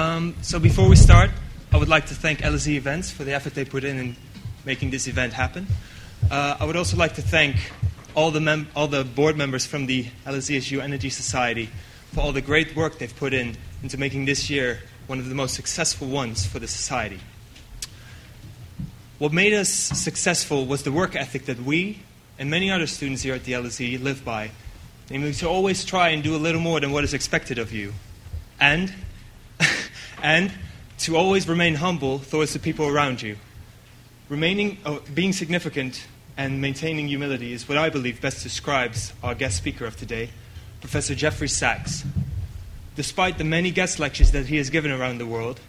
Um, so before we start, I would like to thank LSE Events for the effort they put in in making this event happen. Uh, I would also like to thank all the, mem- all the board members from the LSESU Energy Society for all the great work they've put in into making this year one of the most successful ones for the society. What made us successful was the work ethic that we and many other students here at the LSE live by, namely to always try and do a little more than what is expected of you, and, and to always remain humble towards the people around you. Remaining, uh, being significant and maintaining humility is what I believe best describes our guest speaker of today, Professor Jeffrey Sachs. Despite the many guest lectures that he has given around the world,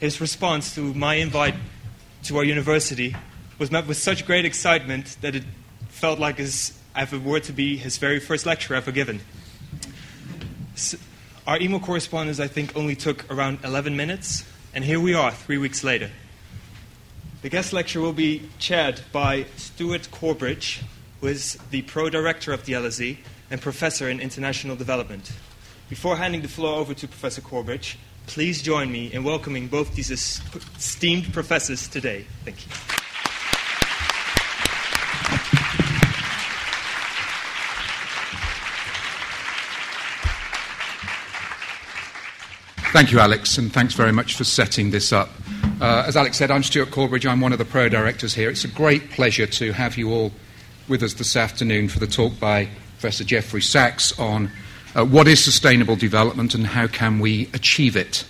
his response to my invite to our university was met with such great excitement that it felt like his, if it were to be his very first lecture ever given. So our email correspondence, I think, only took around 11 minutes, and here we are three weeks later. The guest lecture will be chaired by Stuart Corbridge, who is the pro director of the LSE and professor in international development. Before handing the floor over to Professor Corbridge, please join me in welcoming both these esteemed professors today. Thank you. Thank you, Alex, and thanks very much for setting this up. Uh, as Alex said, I'm Stuart Corbridge. I'm one of the pro directors here. It's a great pleasure to have you all with us this afternoon for the talk by Professor Jeffrey Sachs on uh, what is sustainable development and how can we achieve it.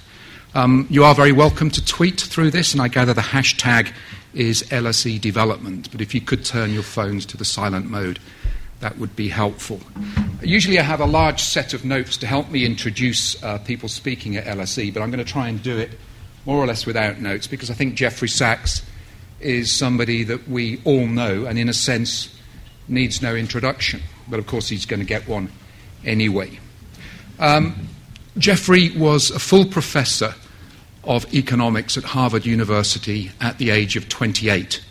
Um, you are very welcome to tweet through this, and I gather the hashtag is LSE development. But if you could turn your phones to the silent mode, that would be helpful. Usually, I have a large set of notes to help me introduce uh, people speaking at LSE, but I'm going to try and do it more or less without notes because I think Jeffrey Sachs is somebody that we all know and, in a sense, needs no introduction. But of course, he's going to get one anyway. Um, Jeffrey was a full professor of economics at Harvard University at the age of 28.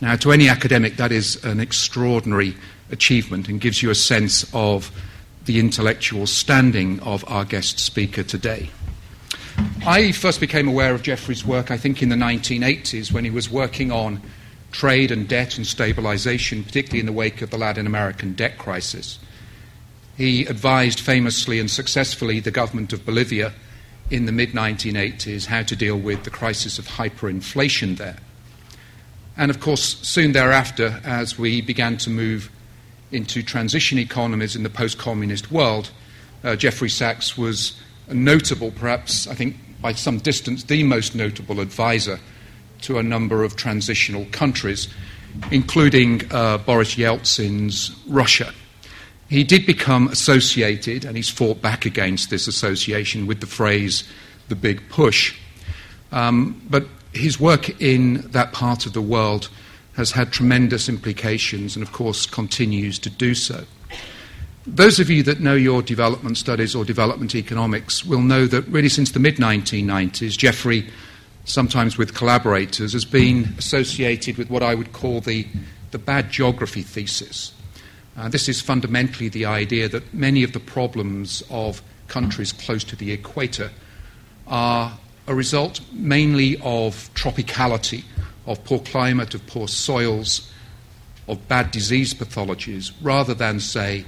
Now, to any academic, that is an extraordinary achievement and gives you a sense of the intellectual standing of our guest speaker today. I first became aware of Jeffrey's work, I think, in the 1980s when he was working on trade and debt and stabilization, particularly in the wake of the Latin American debt crisis. He advised famously and successfully the government of Bolivia in the mid 1980s how to deal with the crisis of hyperinflation there. And of course, soon thereafter, as we began to move into transition economies in the post communist world, uh, Jeffrey Sachs was a notable, perhaps, I think, by some distance, the most notable advisor to a number of transitional countries, including uh, Boris Yeltsin's Russia. He did become associated, and he's fought back against this association with the phrase the big push. Um, but his work in that part of the world has had tremendous implications and, of course, continues to do so. Those of you that know your development studies or development economics will know that really since the mid 1990s, Jeffrey, sometimes with collaborators, has been associated with what I would call the, the bad geography thesis. Uh, this is fundamentally the idea that many of the problems of countries close to the equator are a result mainly of tropicality, of poor climate, of poor soils, of bad disease pathologies, rather than, say,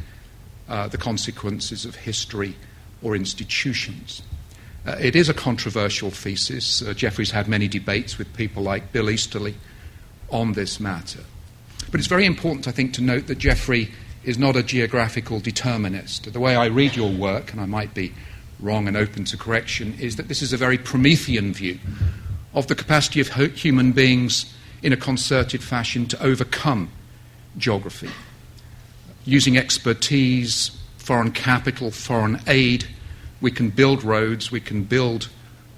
uh, the consequences of history or institutions. Uh, it is a controversial thesis. Uh, Jeffrey's had many debates with people like Bill Easterly on this matter. But it's very important, I think, to note that Jeffrey is not a geographical determinist. The way I read your work, and I might be wrong and open to correction, is that this is a very Promethean view of the capacity of human beings in a concerted fashion to overcome geography. Using expertise, foreign capital, foreign aid, we can build roads, we can build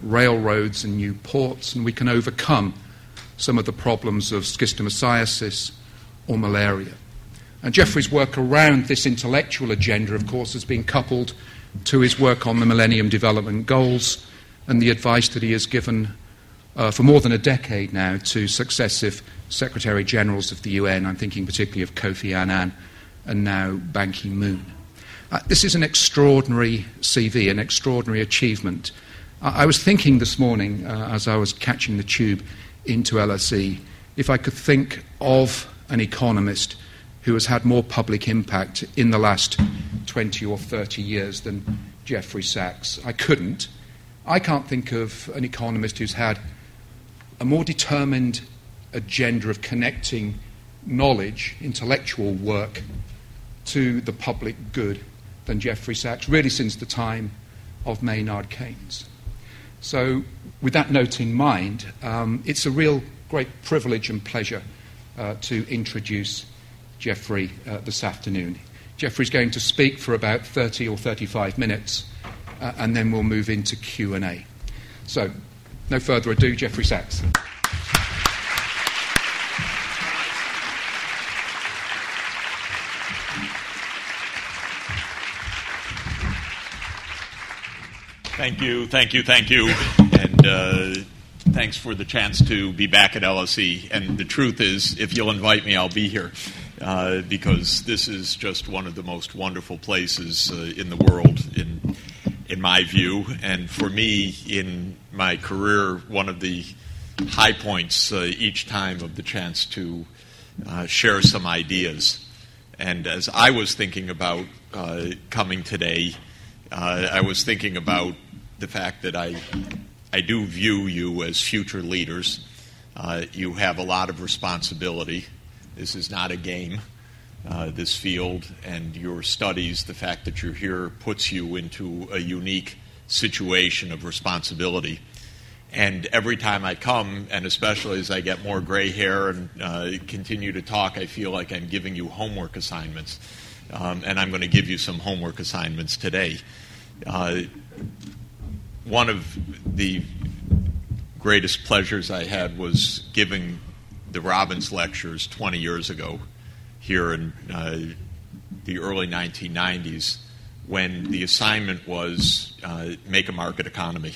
railroads and new ports, and we can overcome some of the problems of schistosomiasis or malaria. And Jeffrey's work around this intellectual agenda, of course, has been coupled to his work on the Millennium Development Goals and the advice that he has given uh, for more than a decade now to successive Secretary Generals of the UN. I'm thinking particularly of Kofi Annan and now Ban Ki moon. Uh, this is an extraordinary CV, an extraordinary achievement. I, I was thinking this morning uh, as I was catching the tube into LSE if I could think of an economist who has had more public impact in the last 20 or 30 years than Jeffrey Sachs. I couldn't. I can't think of an economist who's had a more determined agenda of connecting knowledge, intellectual work, to the public good than Jeffrey Sachs, really since the time of Maynard Keynes. So, with that note in mind, um, it's a real great privilege and pleasure uh, to introduce Jeffrey uh, this afternoon. Jeffrey's going to speak for about 30 or 35 minutes, uh, and then we'll move into Q&A. So, no further ado, Jeffrey Sachs. Thank you, thank you, thank you. And uh, thanks for the chance to be back at LSE. And the truth is, if you'll invite me, I'll be here uh, because this is just one of the most wonderful places uh, in the world, in, in my view. And for me, in my career, one of the high points uh, each time of the chance to uh, share some ideas. And as I was thinking about uh, coming today, I was thinking about the fact that I, I do view you as future leaders. Uh, you have a lot of responsibility. This is not a game, uh, this field, and your studies, the fact that you're here, puts you into a unique situation of responsibility. And every time I come, and especially as I get more gray hair and uh, continue to talk, I feel like I'm giving you homework assignments. Um, and I'm going to give you some homework assignments today. Uh, one of the greatest pleasures I had was giving the Robbins lectures 20 years ago here in uh, the early 1990s when the assignment was uh, make a market economy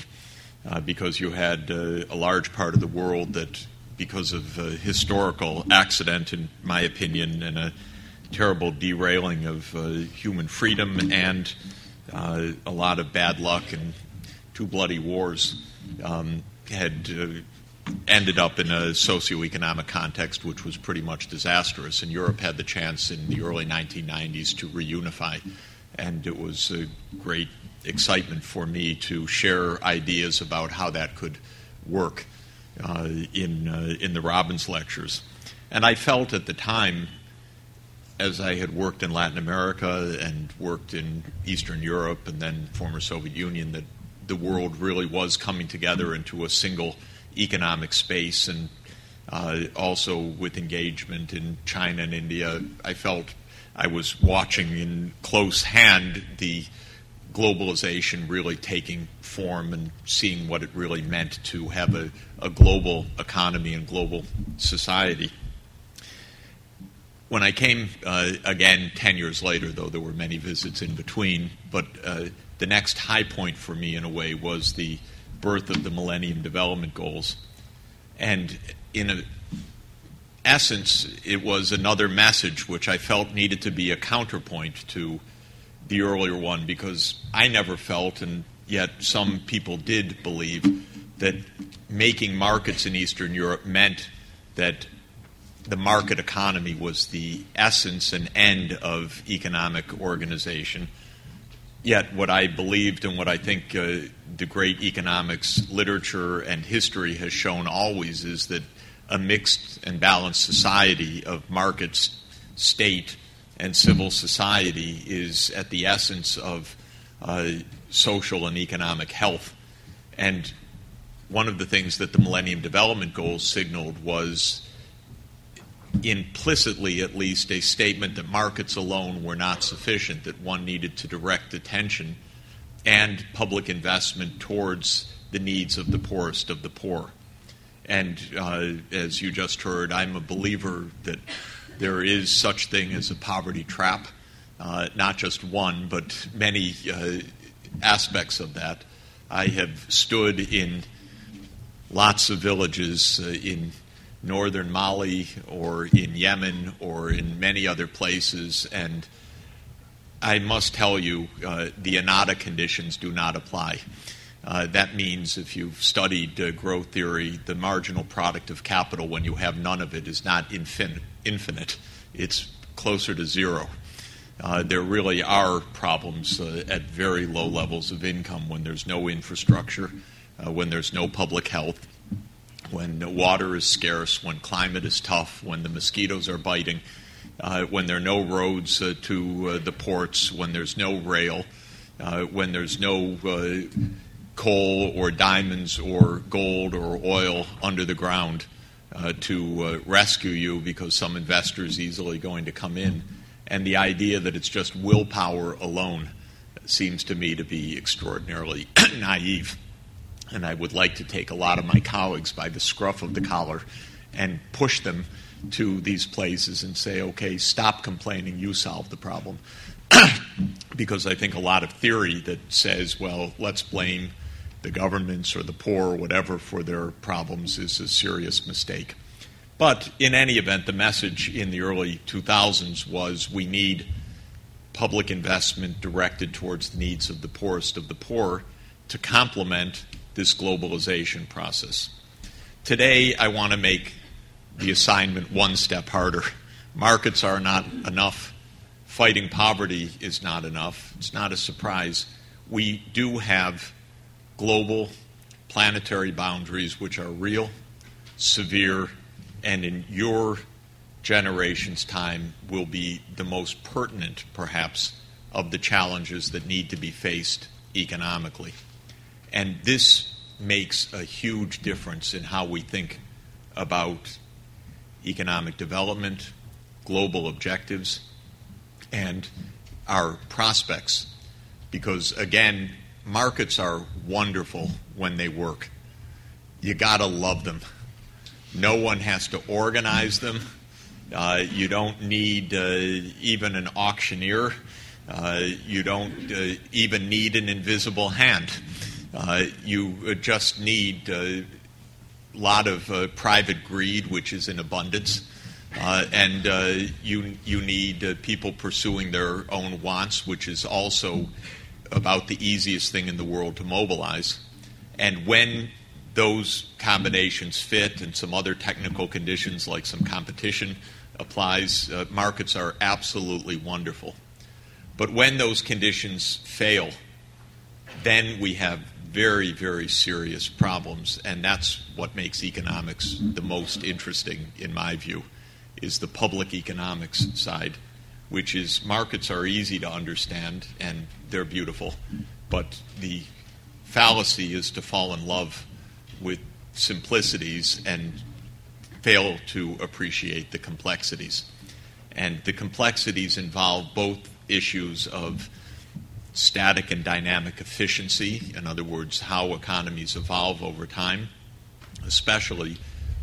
uh, because you had uh, a large part of the world that because of a historical accident in my opinion and a terrible derailing of uh, human freedom and uh, a lot of bad luck and two bloody wars um, had uh, ended up in a socioeconomic context which was pretty much disastrous. And Europe had the chance in the early 1990s to reunify. And it was a great excitement for me to share ideas about how that could work uh, in, uh, in the Robbins lectures. And I felt at the time, as I had worked in Latin America and worked in Eastern Europe and then former Soviet Union, that the world really was coming together into a single economic space, and uh, also with engagement in China and India, I felt I was watching in close hand the globalization really taking form and seeing what it really meant to have a, a global economy and global society. When I came uh, again 10 years later, though there were many visits in between, but uh, the next high point for me, in a way, was the birth of the Millennium Development Goals. And in a, essence, it was another message which I felt needed to be a counterpoint to the earlier one because I never felt, and yet some people did believe, that making markets in Eastern Europe meant that the market economy was the essence and end of economic organization. Yet, what I believed and what I think uh, the great economics literature and history has shown always is that a mixed and balanced society of markets, state, and civil society is at the essence of uh, social and economic health. And one of the things that the Millennium Development Goals signaled was implicitly at least a statement that markets alone were not sufficient, that one needed to direct attention and public investment towards the needs of the poorest of the poor. And uh, as you just heard, I'm a believer that there is such thing as a poverty trap, uh, not just one, but many uh, aspects of that. I have stood in lots of villages uh, in northern Mali or in Yemen or in many other places. And I must tell you, uh, the Inada conditions do not apply. Uh, that means, if you've studied uh, growth theory, the marginal product of capital when you have none of it is not infin- infinite, it's closer to zero. Uh, there really are problems uh, at very low levels of income when there's no infrastructure, uh, when there's no public health, when water is scarce, when climate is tough, when the mosquitoes are biting, uh, when there are no roads to the ports, when there's no rail, when there's no coal or diamonds or gold or oil under the ground uh, to uh, rescue you because some investor is easily going to come in. And the idea that it's just willpower alone seems to me to be extraordinarily naive. And I would like to take a lot of my colleagues by the scruff of the collar and push them to these places and say, okay, stop complaining, you solve the problem. because I think a lot of theory that says, well, let's blame the governments or the poor or whatever for their problems is a serious mistake. But in any event, the message in the early 2000s was we need public investment directed towards the needs of the poorest of the poor to complement this globalization process. Today, I want to make the assignment one step harder. Markets are not enough. Fighting poverty is not enough. It's not a surprise. We do have global planetary boundaries which are real, severe, and in your generation's time will be the most pertinent, perhaps, of the challenges that need to be faced economically. And this makes a huge difference in how we think about economic development, global objectives, and our prospects. Because, again, markets are wonderful when they work. You got to love them. No one has to organize them. Uh, you don't need uh, even an auctioneer. Uh, you don't uh, even need an invisible hand. Uh, you just need a lot of uh, private greed, which is in abundance. and you, you need people pursuing their own wants, which is also about the easiest thing in the world to mobilize. And when those combinations fit and some other technical conditions like some competition applies, uh, markets are absolutely wonderful. But when those conditions fail, then we have very, very serious problems, and that's what makes economics the most interesting, in my view, is the public economics side which is markets are easy to understand and they're beautiful, but the fallacy is to fall in love with simplicities and fail to appreciate the complexities. And the complexities involve both issues of static and dynamic efficiency, in other words, how economies evolve over time, especially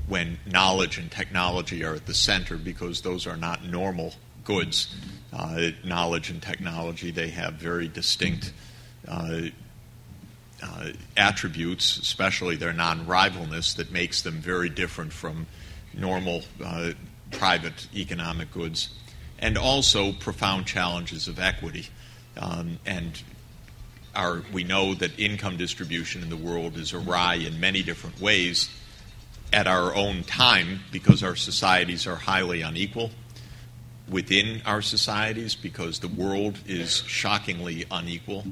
when knowledge and technology are at the center, because those are not normal goods, uh, knowledge and technology. They have very distinct uh, uh, attributes, especially their non rivalness, that makes them very different from normal uh, private economic goods, and also profound challenges of equity. Um, and our, we know that income distribution in the world is awry in many different ways at our own time because our societies are highly unequal within our societies because the world is shockingly unequal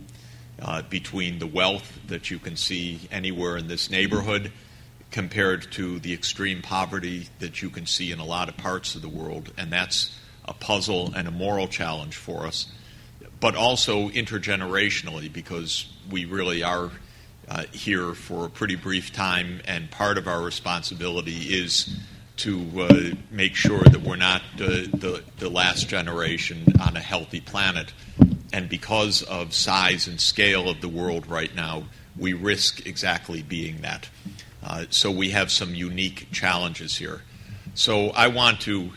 uh, between the wealth that you can see anywhere in this neighborhood compared to the extreme poverty that you can see in a lot of parts of the world. And that's a puzzle and a moral challenge for us, but also intergenerationally because we really are. Uh, here for a pretty brief time, and part of our responsibility is to uh, make sure that we're not uh, the, the last generation on a healthy planet. And because of size and scale of the world right now, we risk exactly being that. Uh, so we have some unique challenges here. So I want to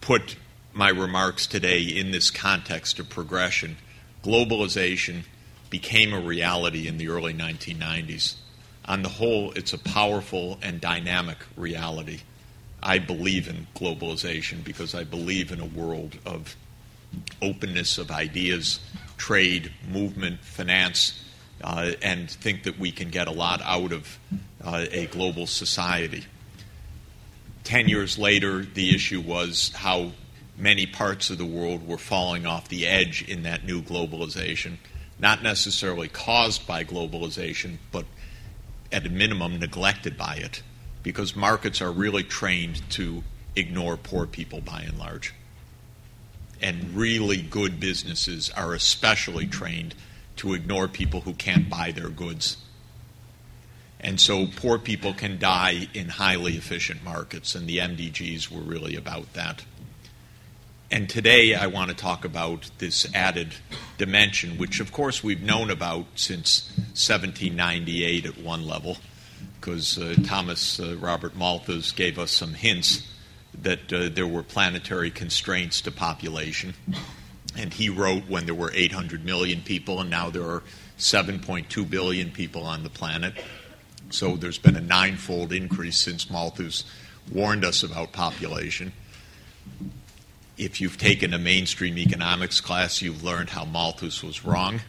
put my remarks today in this context of progression. Globalization became a reality in the early 1990s. On the whole, it's a powerful and dynamic reality. I believe in globalization because I believe in a world of openness of ideas, trade, movement, finance, uh, and think that we can get a lot out of uh, a global society. Ten years later, the issue was how many parts of the world were falling off the edge in that new globalization, not necessarily caused by globalization, but at a minimum neglected by it, because markets are really trained to ignore poor people by and large. And really good businesses are especially trained to ignore people who can't buy their goods. And so poor people can die in highly efficient markets, and the MDGs were really about that. And today I want to talk about this added dimension, which of course we've known about since 1798 at one level, because uh, Thomas uh, Robert Malthus gave us some hints that uh, there were planetary constraints to population. And he wrote when there were 800 million people, and now there are 7.2 billion people on the planet. So there's been a ninefold increase since Malthus warned us about population if you've taken a mainstream economics class, you've learned how Malthus was wrong.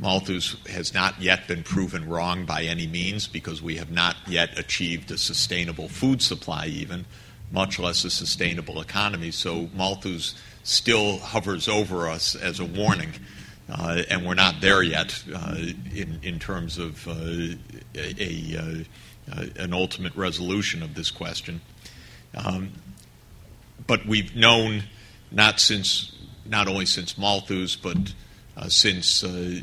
Malthus has not yet been proven wrong by any means because we have not yet achieved a sustainable food supply, even, much less a sustainable economy. So Malthus still hovers over us as a warning. Uh, and we're not there yet uh, in, in terms of uh, a, a uh, an ultimate resolution of this question. Um, but we've known not since not only since Malthus, but since uh,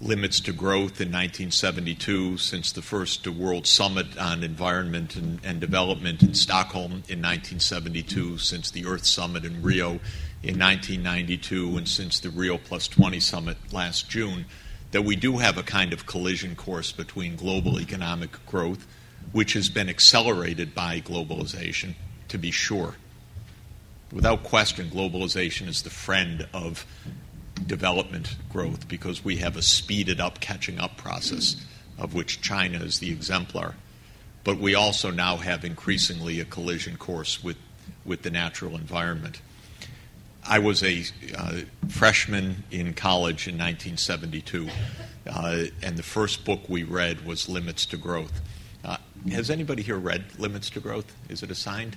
limits to growth in 1972, since the first World Summit on Environment and, and, Development in Stockholm in 1972, since the Earth Summit in Rio in 1992, and since the Rio Plus 20 Summit last June, that we do have a kind of collision course between global economic growth, which has been accelerated by globalization, to be sure. Without question, globalization is the friend of development growth because we have a speeded up catching up process of which China is the exemplar. But we also now have increasingly a collision course with, with the natural environment. I was a uh, freshman in college in 1972, uh, and the first book we read was Limits to Growth. Uh, has anybody here read Limits to Growth? Is it assigned?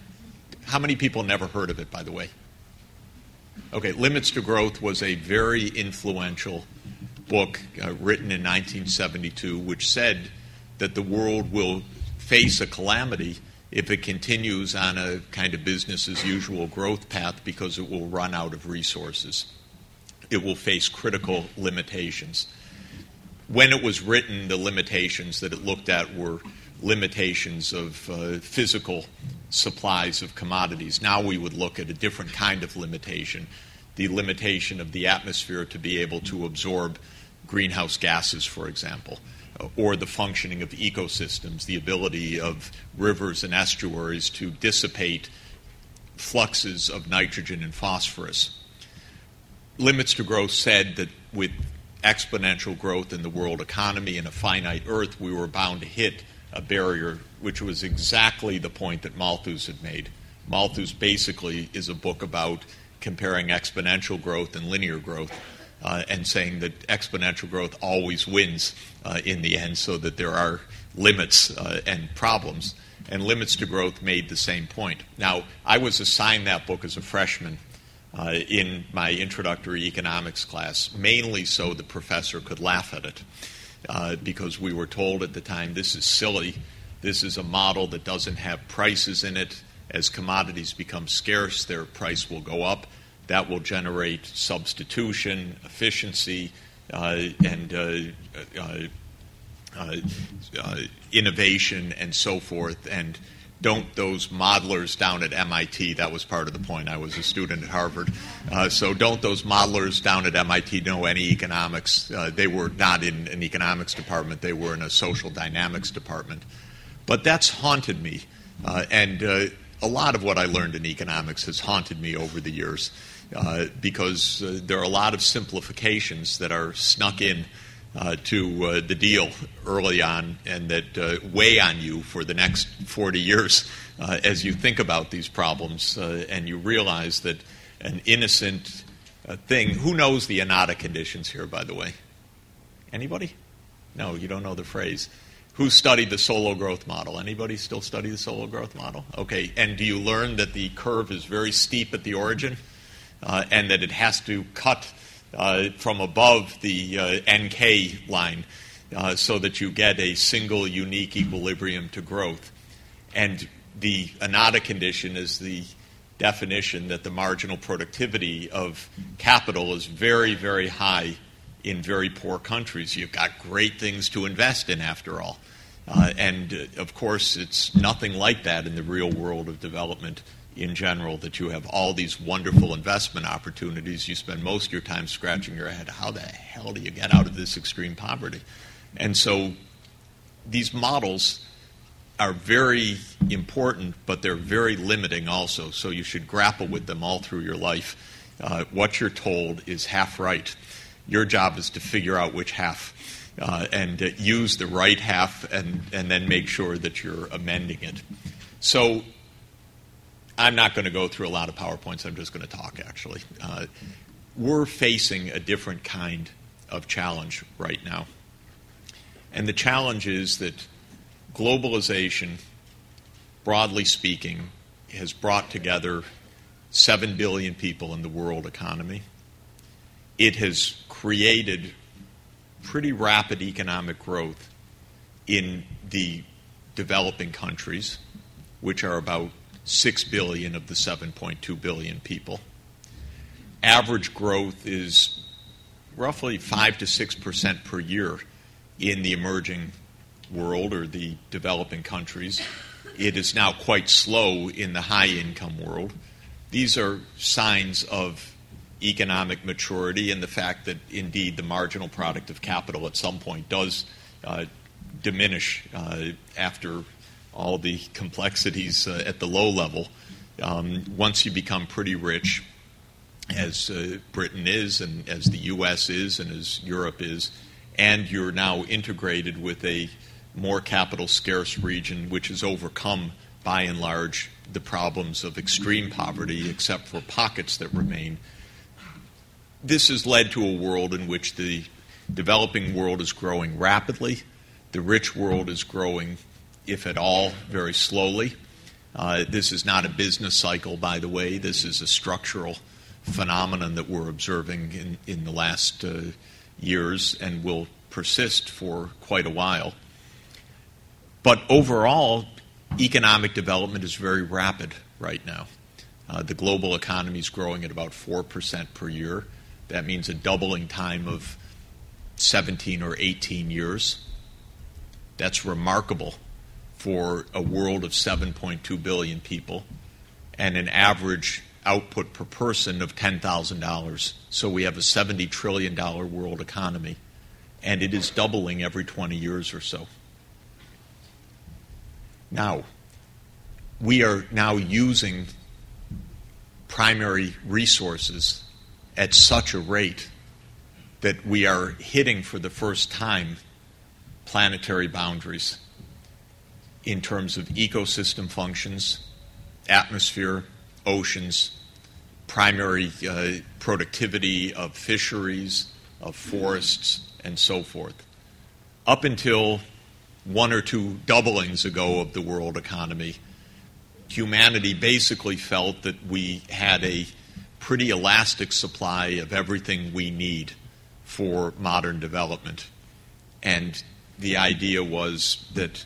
How many people never heard of it, by the way? Okay, Limits to Growth was a very influential book uh, written in 1972, which said that the world will face a calamity if it continues on a kind of business as usual growth path because it will run out of resources. It will face critical limitations. When it was written, the limitations that it looked at were limitations of uh, physical supplies of commodities. Now we would look at a different kind of limitation the limitation of the atmosphere to be able to absorb greenhouse gases, for example, or the functioning of ecosystems, the ability of rivers and estuaries to dissipate fluxes of nitrogen and phosphorus. Limits to Growth said that with exponential growth in the world economy and a finite Earth, we were bound to hit a barrier, which was exactly the point that Malthus had made. Malthus basically is a book about comparing exponential growth and linear growth. Uh, and saying that exponential growth always wins uh, in the end, so that there are limits uh, and problems. And Limits to Growth made the same point. Now, I was assigned that book as a freshman uh, in my introductory economics class, mainly so the professor could laugh at it uh, because we were told at the time this is silly. This is a model that doesn't have prices in it. As commodities become scarce, their price will go up. That will generate substitution, efficiency, uh, and uh, uh, uh, innovation, and so forth. And don't those modelers down at MIT, that was part of the point. I was a student at Harvard. Uh, so don't those modelers down at MIT know any economics? Uh, they were not in an economics department, they were in a social dynamics department. But that's haunted me. Uh, and uh, a lot of what I learned in economics has haunted me over the years uh, because uh, there are a lot of simplifications that are snuck in to uh, the deal early on and that uh, weigh on you for the next 40 years uh, as you think about these problems uh, and you realize that an innocent uh, thing, who knows the Inada conditions here, by the way? Anybody? No, you don't know the phrase. Who studied the Solow growth model? Anybody still study the Solow growth model? Okay, and do you learn that the curve is very steep at the origin uh, and that it has to cut uh, from above the uh, NK line uh, so that you get a single unique equilibrium to growth? And the Inada condition is the definition that the marginal productivity of capital is very, very high in very poor countries. You've got great things to invest in, after all. Uh, and uh, of course, it's nothing like that in the real world of development in general, that you have all these wonderful investment opportunities. You spend most of your time scratching your head how the hell do you get out of this extreme poverty? And so these models are very important, but they're very limiting also. So you should grapple with them all through your life. Uh, what you're told is half right. Your job is to figure out which half uh, and uh, use the right half and, and then make sure that you're amending it. So I'm not going to go through a lot of PowerPoints. I'm just going to talk, actually. Uh, we're facing a different kind of challenge right now. And the challenge is that globalization, broadly speaking, has brought together 7 billion people in the world economy. It has created pretty rapid economic growth in the developing countries, which are about 6 billion of the 7.2 billion people. Average growth is roughly 5 to 6 percent per year in the emerging world or the developing countries. It is now quite slow in the high income world. These are signs of economic maturity and the fact that indeed the marginal product of capital at some point does uh, diminish uh, after all the complexities uh, at the low level. Um, once you become pretty rich, as uh, Britain is, and as the U.S. is, and as Europe is, and you're now integrated with a more capital scarce region, which has overcome, by and large, the problems of extreme poverty, except for pockets that remain. This has led to a world in which the developing world is growing rapidly, the rich world is growing, if at all, very slowly. Uh, this is not a business cycle, by the way. This is a structural phenomenon that we're observing in, the last uh, years and will persist for quite a while. But overall, economic development is very rapid right now. Uh, the global economy is growing at about 4% per year. That means a doubling time of 17 or 18 years. That's remarkable for a world of 7.2 billion people and an average output per person of $10,000. So we have a $70 trillion world economy, and it is doubling every 20 years or so. Now, we are now using primary resources at such a rate that we are hitting for the first time planetary boundaries in terms of ecosystem functions, atmosphere, oceans, primary uh, productivity of fisheries, of forests, and so forth. Up until one or two doublings ago of the world economy, humanity basically felt that we had a pretty elastic supply of everything we need for modern development. And the idea was that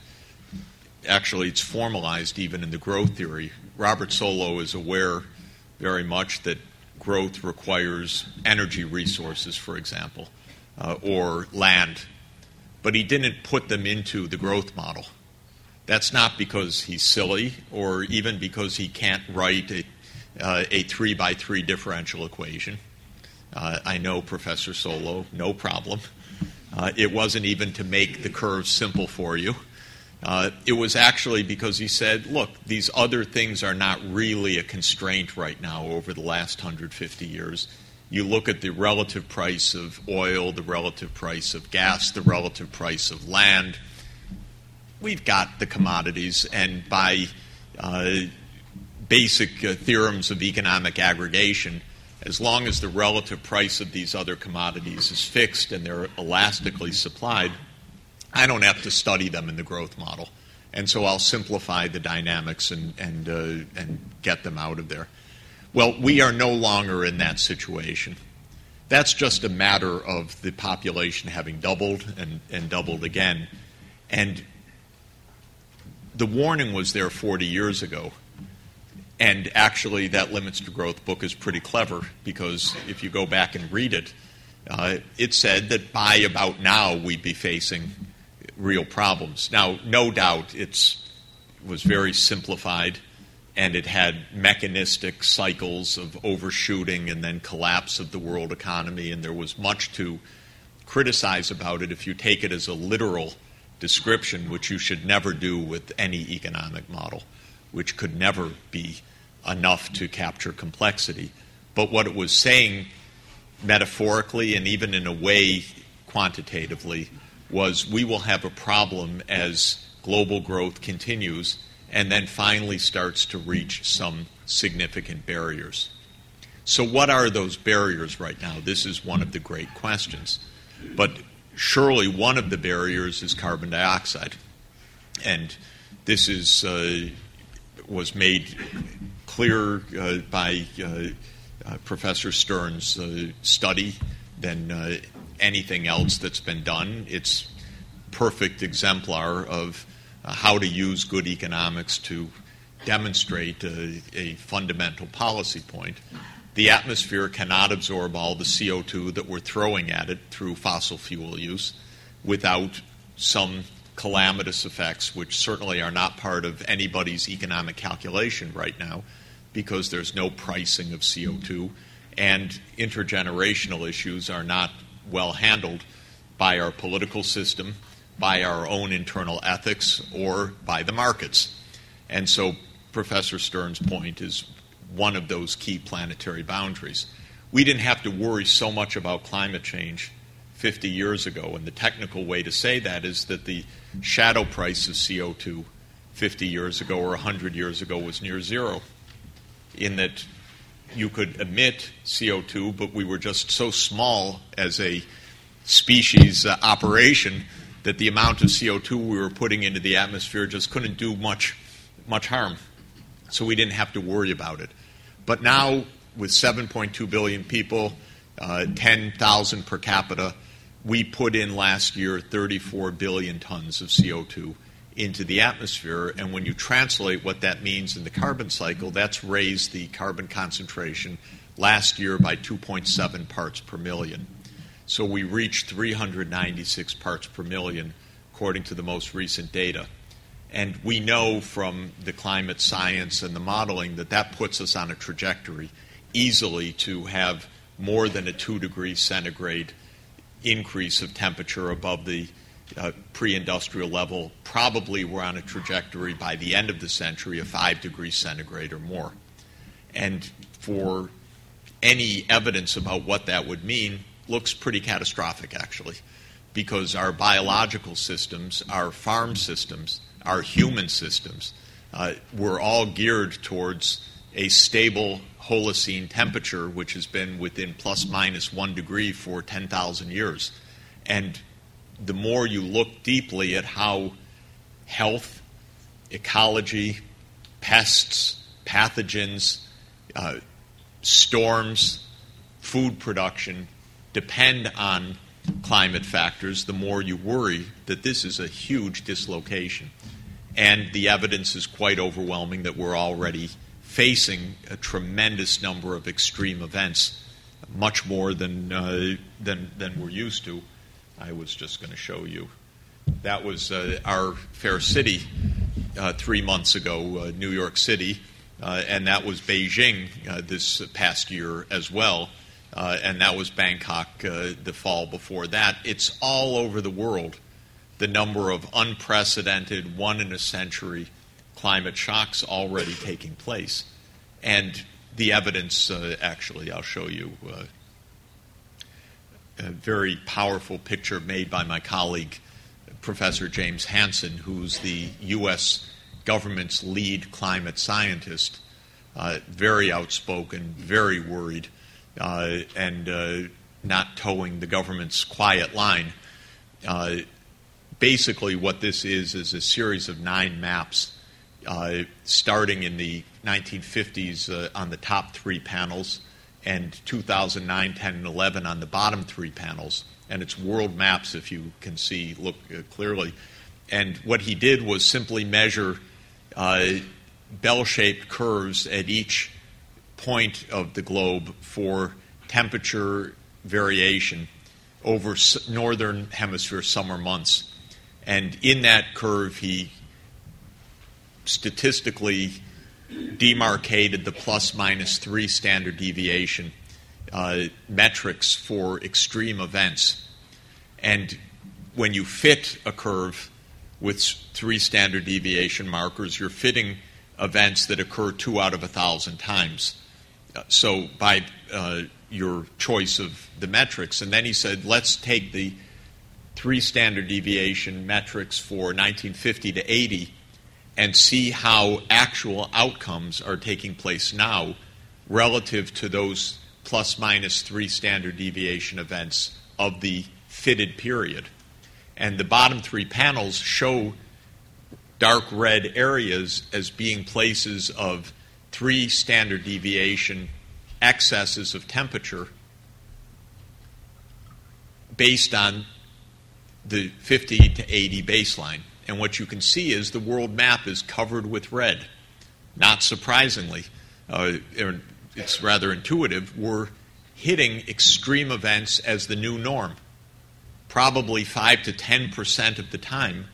actually it's formalized even in the growth theory. Robert Solow is aware very much that growth requires energy resources, for example, uh, or land but he didn't put them into the growth model. That's not because he's silly or even because he can't write a, uh, a three by three differential equation. Uh, I know Professor Solow, no problem. Uh, it wasn't even to make the curve simple for you. Uh, it was actually because he said, look, these other things are not really a constraint right now over the last 150 years you look at the relative price of oil, the relative price of gas, the relative price of land. We've got the commodities, and by uh, basic uh, theorems of economic aggregation, as long as the relative price of these other commodities is fixed and they're elastically supplied, I don't have to study them in the growth model. And so I'll simplify the dynamics and, and, uh, and get them out of there. Well, we are no longer in that situation. That's just a matter of the population having doubled and, and doubled again. And the warning was there 40 years ago. And actually, that Limits to Growth book is pretty clever because if you go back and read it, uh, it said that by about now we'd be facing real problems. Now, no doubt it was very simplified and it had mechanistic cycles of overshooting and then collapse of the world economy, and there was much to criticize about it if you take it as a literal description, which you should never do with any economic model, which could never be enough to capture complexity. But what it was saying metaphorically and even in a way quantitatively was we will have a problem as global growth continues and then finally starts to reach some significant barriers. So, what are those barriers right now? This is one of the great questions. But surely one of the barriers is carbon dioxide. And this is, uh, was made clear uh, by uh, uh Professor Stern's uh, study than uh, anything else that's been done. It's perfect exemplar of uh, how to use good economics to demonstrate a, a, fundamental policy point. The atmosphere cannot absorb all the CO2 that we're throwing at it through fossil fuel use without some calamitous effects, which certainly are not part of anybody's economic calculation right now because there's no pricing of CO2 and intergenerational issues are not well handled by our political system, by our own internal ethics, or by the markets. And so Professor Stern's point is one of those key planetary boundaries. We didn't have to worry so much about climate change 50 years ago, and the technical way to say that is that the shadow price of CO2 50 years ago or 100 years ago was near zero, in that you could emit CO2, but we were just so small as a species uh, operation that the amount of CO2 we were putting into the atmosphere just couldn't do much, much harm. So we didn't have to worry about it. But now, with 7.2 billion people, uh, 10,000 per capita, we put in last year 34 billion tons of CO2 into the atmosphere. And when you translate what that means in the carbon cycle, that's raised the carbon concentration last year by 2.7 parts per million. So we reached 396 parts per million, according to the most recent data. And we know from the climate science and the modeling that that puts us on a trajectory easily to have more than a 2 degree centigrade increase of temperature above the uh, pre industrial level, probably we're on a trajectory by the end of the century of 5 degrees centigrade or more. And for any evidence about what that would mean, looks pretty catastrophic, actually, because our biological systems, our farm systems, our human systems, uh, we're all geared towards a stable Holocene temperature, which has been within plus minus one degree for 10,000 years. And the more you look deeply at how health, ecology, pests, pathogens, uh, storms, food production depend on climate factors, the more you worry that this is a huge dislocation. And the evidence is quite overwhelming that we're already facing a tremendous number of extreme events, much more than, uh, than, than we're used to. I was just going to show you. That was uh, our fair city uh, three months ago, uh, New York City, uh, and that was Beijing uh, this past year as well, uh, and that was Bangkok the fall before that. It's all over the world. The number of unprecedented, one in a century climate shocks already taking place. And the evidence, actually, I'll show you a very powerful picture made by my colleague, Professor James Hansen, who's the U.S. government's lead climate scientist. Uh, very outspoken, very worried, uh, and uh, not toeing the government's quiet line. Uh, basically, what this is is a series of nine maps uh, starting in the 1950s uh, on the top three panels and 2009, 10, and 11 on the bottom three panels. And it's world maps, if you can see, look uh, clearly. And what he did was simply measure uh, bell shaped curves at each point of the globe for temperature variation over northern hemisphere summer months. And in that curve, he statistically demarcated the plus minus three standard deviation uh, metrics for extreme events. And when you fit a curve with three standard deviation markers, you're fitting events that occur two out of a thousand times. Uh, so by uh, your choice of the metrics. And then he said, let's take the three standard deviation metrics for 1950 to 80 and see how actual outcomes are taking place now relative to those plus minus three standard deviation events of the fitted period. And the bottom three panels show dark red areas as being places of three standard deviation excesses of temperature based on the 50 to 80 baseline. And what you can see is the world map is covered with red. Not surprisingly, uh, it's rather intuitive. We're hitting extreme events as the new norm. Probably 5 to 10 percent of the time,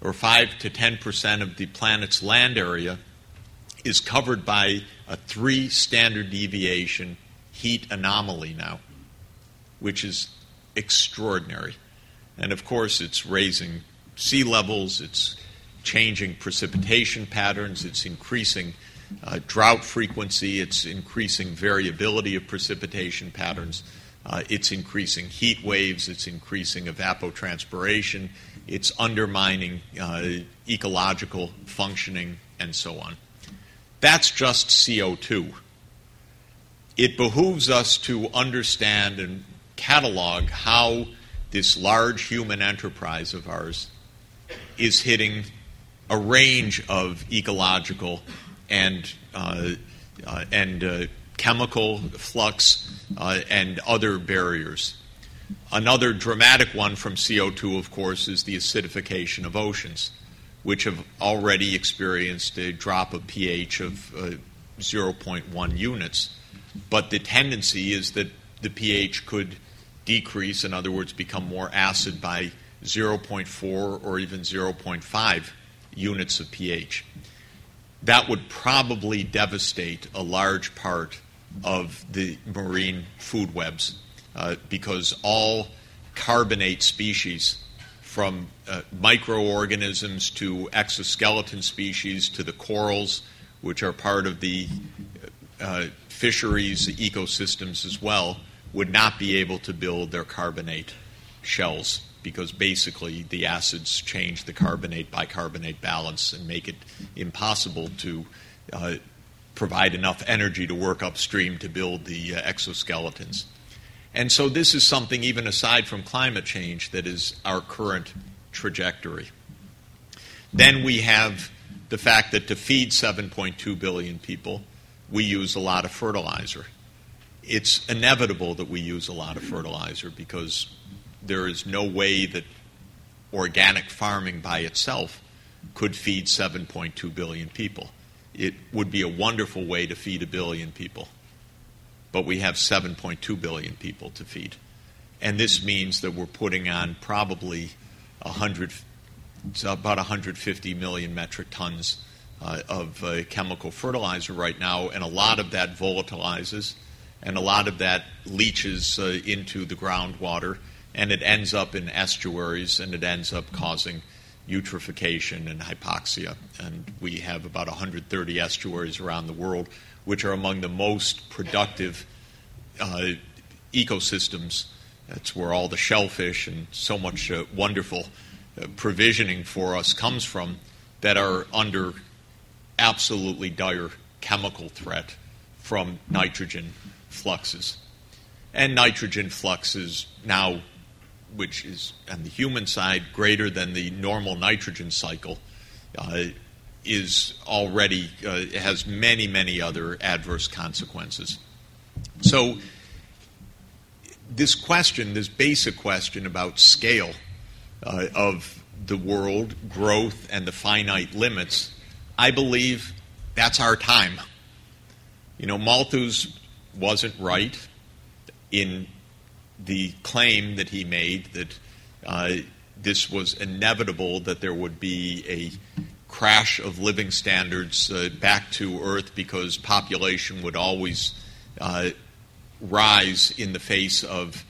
or 5 to 10 percent of the planet's land area, is covered by a three standard deviation heat anomaly now, which is extraordinary. And of course, it's raising sea levels, it's changing precipitation patterns, it's increasing uh, drought frequency, it's increasing variability of precipitation patterns, uh, it's increasing heat waves, it's increasing evapotranspiration, it's undermining uh, ecological functioning, and so on. That's just CO2. It behooves us to understand and catalog how this large human enterprise of ours is hitting a range of ecological and uh, uh, and uh, chemical flux uh, and other barriers. Another dramatic one from CO2, of course, is the acidification of oceans, which have already experienced a drop of pH of uh, 0.1 units. But the tendency is that the pH could decrease, in other words, become more acid by 0.4 or even 0.5 units of pH. That would probably devastate a large part of the marine food webs uh, because all carbonate species, from uh, microorganisms to exoskeleton species to the corals, which are part of the uh, fisheries ecosystems as well, would not be able to build their carbonate shells because basically the acids change the carbonate bicarbonate balance and make it impossible to uh, provide enough energy to work upstream to build the uh, exoskeletons. And so this is something, even aside from climate change, that is our current trajectory. Then we have the fact that to feed 7.2 billion people, we use a lot of fertilizer. It's inevitable that we use a lot of fertilizer because there is no way that organic farming by itself could feed 7.2 billion people. It would be a wonderful way to feed a billion people, but we have 7.2 billion people to feed. And this means that we're putting on probably 100, about 150 million metric tons uh, of uh, chemical fertilizer right now, and a lot of that volatilizes, and a lot of that leaches uh, into the groundwater and it ends up in estuaries and it ends up causing eutrophication and hypoxia. And we have about 130 estuaries around the world, which are among the most productive uh, ecosystems. That's where all the shellfish and so much uh, wonderful uh, provisioning for us comes from that are under absolutely dire chemical threat from nitrogen fluxes. And nitrogen fluxes now which is on the human side greater than the normal nitrogen cycle, uh, is already uh, has many many other adverse consequences. So this question, this basic question about scale uh, of the world, growth, and the finite limits, I believe that's our time. You know, Malthus wasn't right in the claim that he made that uh, this was inevitable, that there would be a crash of living standards uh, back to Earth because population would always uh, rise in the face of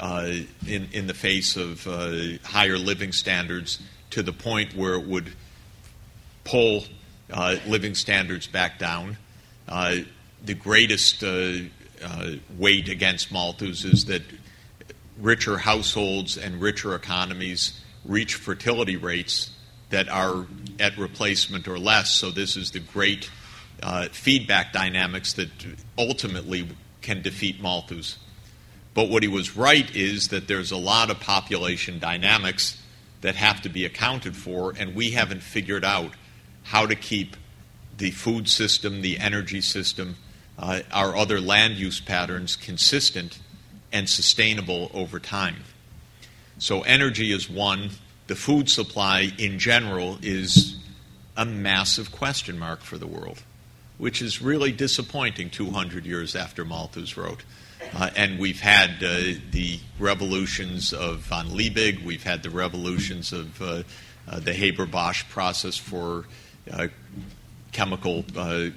uh, in, in the face of uh, higher living standards to the point where it would pull uh, living standards back down. The greatest weight against Malthus is that richer households and richer economies reach fertility rates that are at replacement or less. So this is the great feedback dynamics that ultimately can defeat Malthus. But what he was right is that there's a lot of population dynamics that have to be accounted for, and we haven't figured out how to keep the food system, the energy system, uh, our other land use patterns consistent and sustainable over time. So, energy is one. The food supply in general is a massive question mark for the world which is really disappointing 200 years after Malthus wrote. Uh, and we've had uh, the revolutions of von Liebig, we've had the revolutions of uh, uh the Haber Bosch process for uh, chemical uh,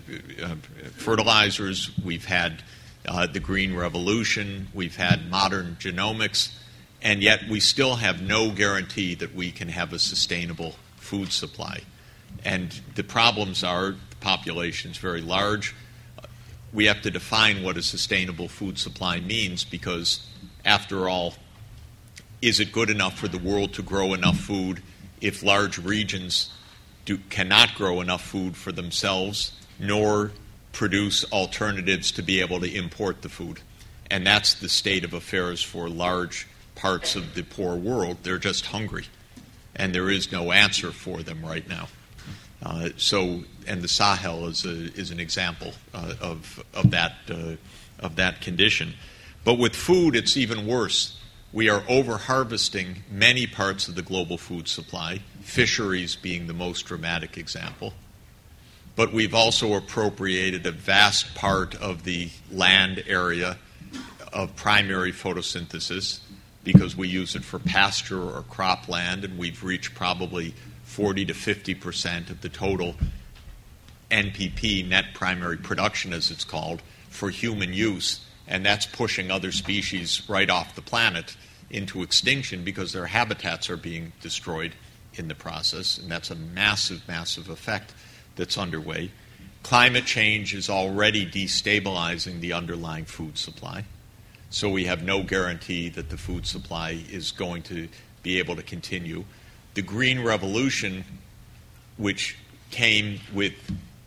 fertilizers, we've had Uh, the Green Revolution, we've had modern genomics, and yet we still have no guarantee that we can have a sustainable food supply. And the problems are the population is very large. We have to define what a sustainable food supply means because, after all, is it good enough for the world to grow enough food if large regions do, cannot grow enough food for themselves nor produce alternatives to be able to import the food? And that's the state of affairs for large parts of the poor world. They're just hungry, and there is no answer for them right now. Uh, so, and the Sahel is, a, is an example uh, of, of, that, uh, of that condition. But with food, it's even worse. We are over harvesting many parts of the global food supply, fisheries being the most dramatic example. But we've also appropriated a vast part of the land area of primary photosynthesis because we use it for pasture or cropland, and we've reached probably 40 to 50 percent of the total NPP, net primary production as it's called, for human use. And that's pushing other species right off the planet into extinction because their habitats are being destroyed in the process. And that's a massive, massive effect that's underway. Climate change is already destabilizing the underlying food supply. So we have no guarantee that the food supply is going to be able to continue the Green Revolution, which came with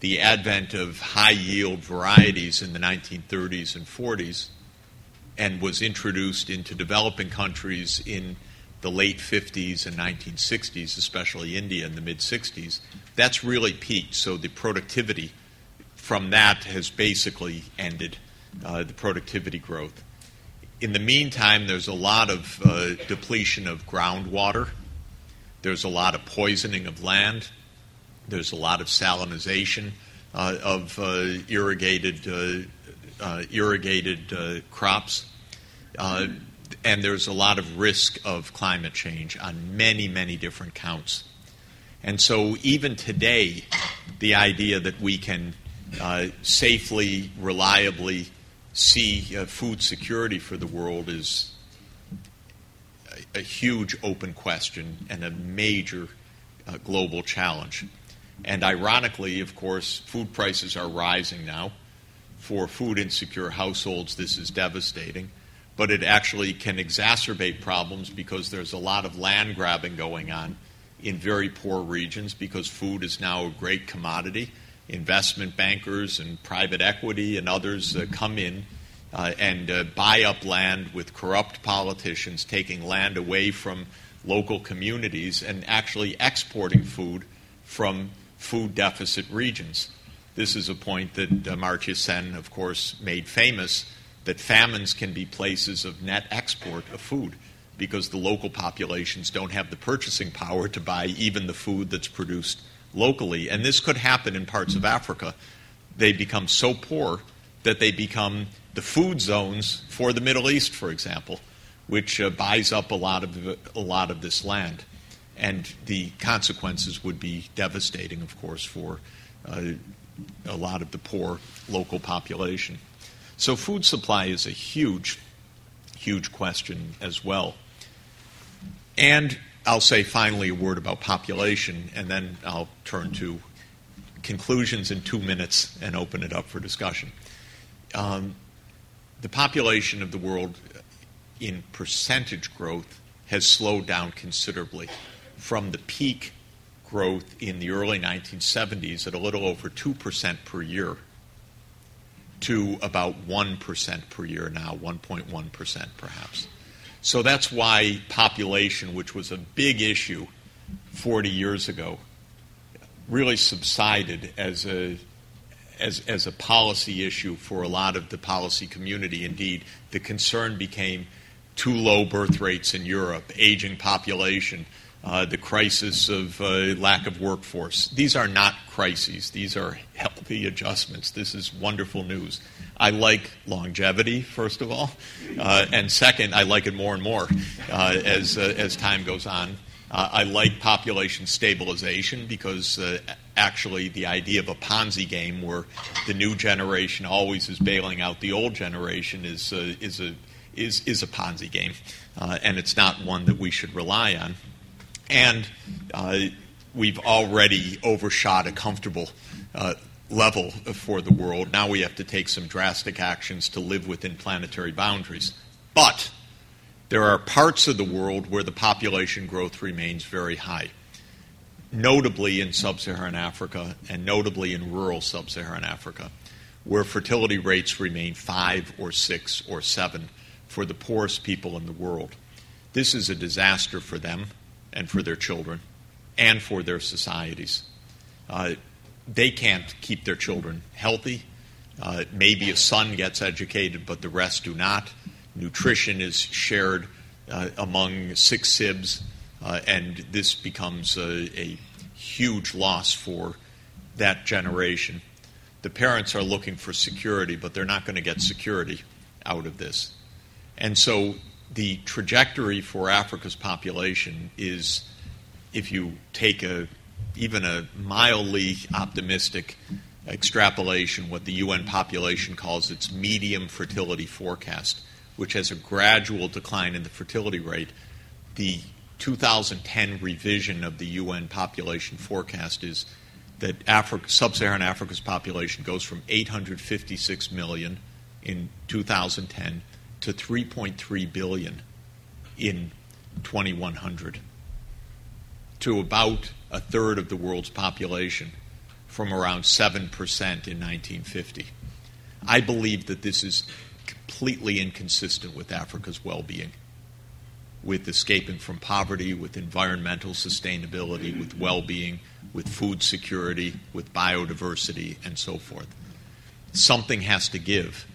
the advent of high yield varieties in the 1930s and 40s and was introduced into developing countries in the late 50s and 1960s, especially India in the mid 60s, that's really peaked. So the productivity from that has basically ended, uh, the productivity growth. In the meantime, there's a lot of uh, depletion of groundwater there's a lot of poisoning of land. There's a lot of salinization uh, of uh, irrigated uh, uh irrigated crops, and there's a lot of risk of climate change on many many different counts. And so even today, the idea that we can safely, reliably see food security for the world is a huge open question and a major uh, global challenge. And ironically, of course, food prices are rising now. For food insecure households, this is devastating. But it actually can exacerbate problems because there's a lot of land grabbing going on in very poor regions because food is now a great commodity. Investment bankers and private equity and others uh, come in uh, and uh, buy up land with corrupt politicians, taking land away from local communities and actually exporting food from food deficit regions. This is a point that uh, Amartya Sen, of course, made famous that famines can be places of net export of food because the local populations don't have the purchasing power to buy even the food that's produced locally. And this could happen in parts of Africa. They become so poor that they become the food zones for the Middle East, for example, which uh, buys up a lot of a lot of this land, and the consequences would be devastating, of course, for uh, a lot of the poor local population. So, food supply is a huge, huge question as well. And I'll say finally a word about population, and then I'll turn to conclusions in two minutes and open it up for discussion. Um, the population of the world in percentage growth has slowed down considerably from the peak growth in the early 1970s at a little over 2% per year to about 1% per year now, 1.1% perhaps. So that's why population, which was a big issue 40 years ago, really subsided as a as, as a policy issue for a lot of the policy community. Indeed, the concern became too low birth rates in Europe, aging population, uh, the crisis of uh, lack of workforce. These are not crises, these are healthy adjustments. This is wonderful news. I like longevity, first of all, uh, and second, I like it more and more uh, as uh, as time goes on. Uh, I like population stabilization because actually the idea of a Ponzi game where the new generation always is bailing out the old generation is is a is is a Ponzi game, and it's not one that we should rely on. And uh, we've already overshot a comfortable uh, level for the world. Now we have to take some drastic actions to live within planetary boundaries. But there are parts of the world where the population growth remains very high, notably in sub Saharan Africa and notably in rural sub Saharan Africa, where fertility rates remain five or six or seven for the poorest people in the world. This is a disaster for them and for their children and for their societies. Uh, they can't keep their children healthy. Uh, maybe a son gets educated, but the rest do not. Nutrition is shared uh, among six sibs, uh, and this becomes a, a, huge loss for that generation. The parents are looking for security, but they're not going to get security out of this. And so the trajectory for Africa's population is if you take a even a mildly optimistic extrapolation, what the UN population calls its medium fertility forecast, which has a gradual decline in the fertility rate. The 2010 revision of the UN population forecast is that Africa, sub-Saharan Africa's population goes from 856 million in 2010 to 3.3 billion in 2100 to about a third of the world's population from around 7% in 1950. I believe that this is completely inconsistent with Africa's well being, with escaping from poverty, with environmental sustainability, with well being, with food security, with biodiversity, and so forth. Something has to give.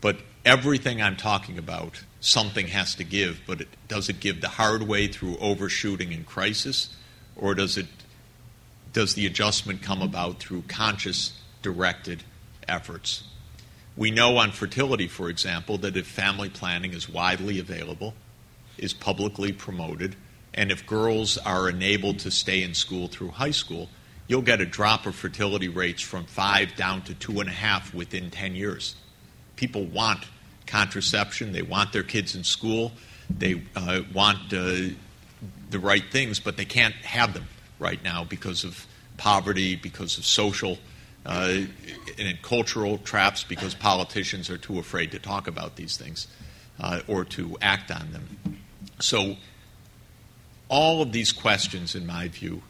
But everything I'm talking about, something has to give, but it, does it give the hard way through overshooting and crisis? or does it does the adjustment come about through conscious directed efforts? We know on fertility, for example, that if family planning is widely available, is publicly promoted, and if girls are enabled to stay in school through high school, you'll get a drop of fertility rates from five down to two and a half within 10 years. People want contraception, they want their kids in school, they uh, want uh, the right things, but they can't have them right now because of poverty, because of social uh, and cultural traps, because politicians are too afraid to talk about these things uh, or to act on them. So, all of these questions, in my view,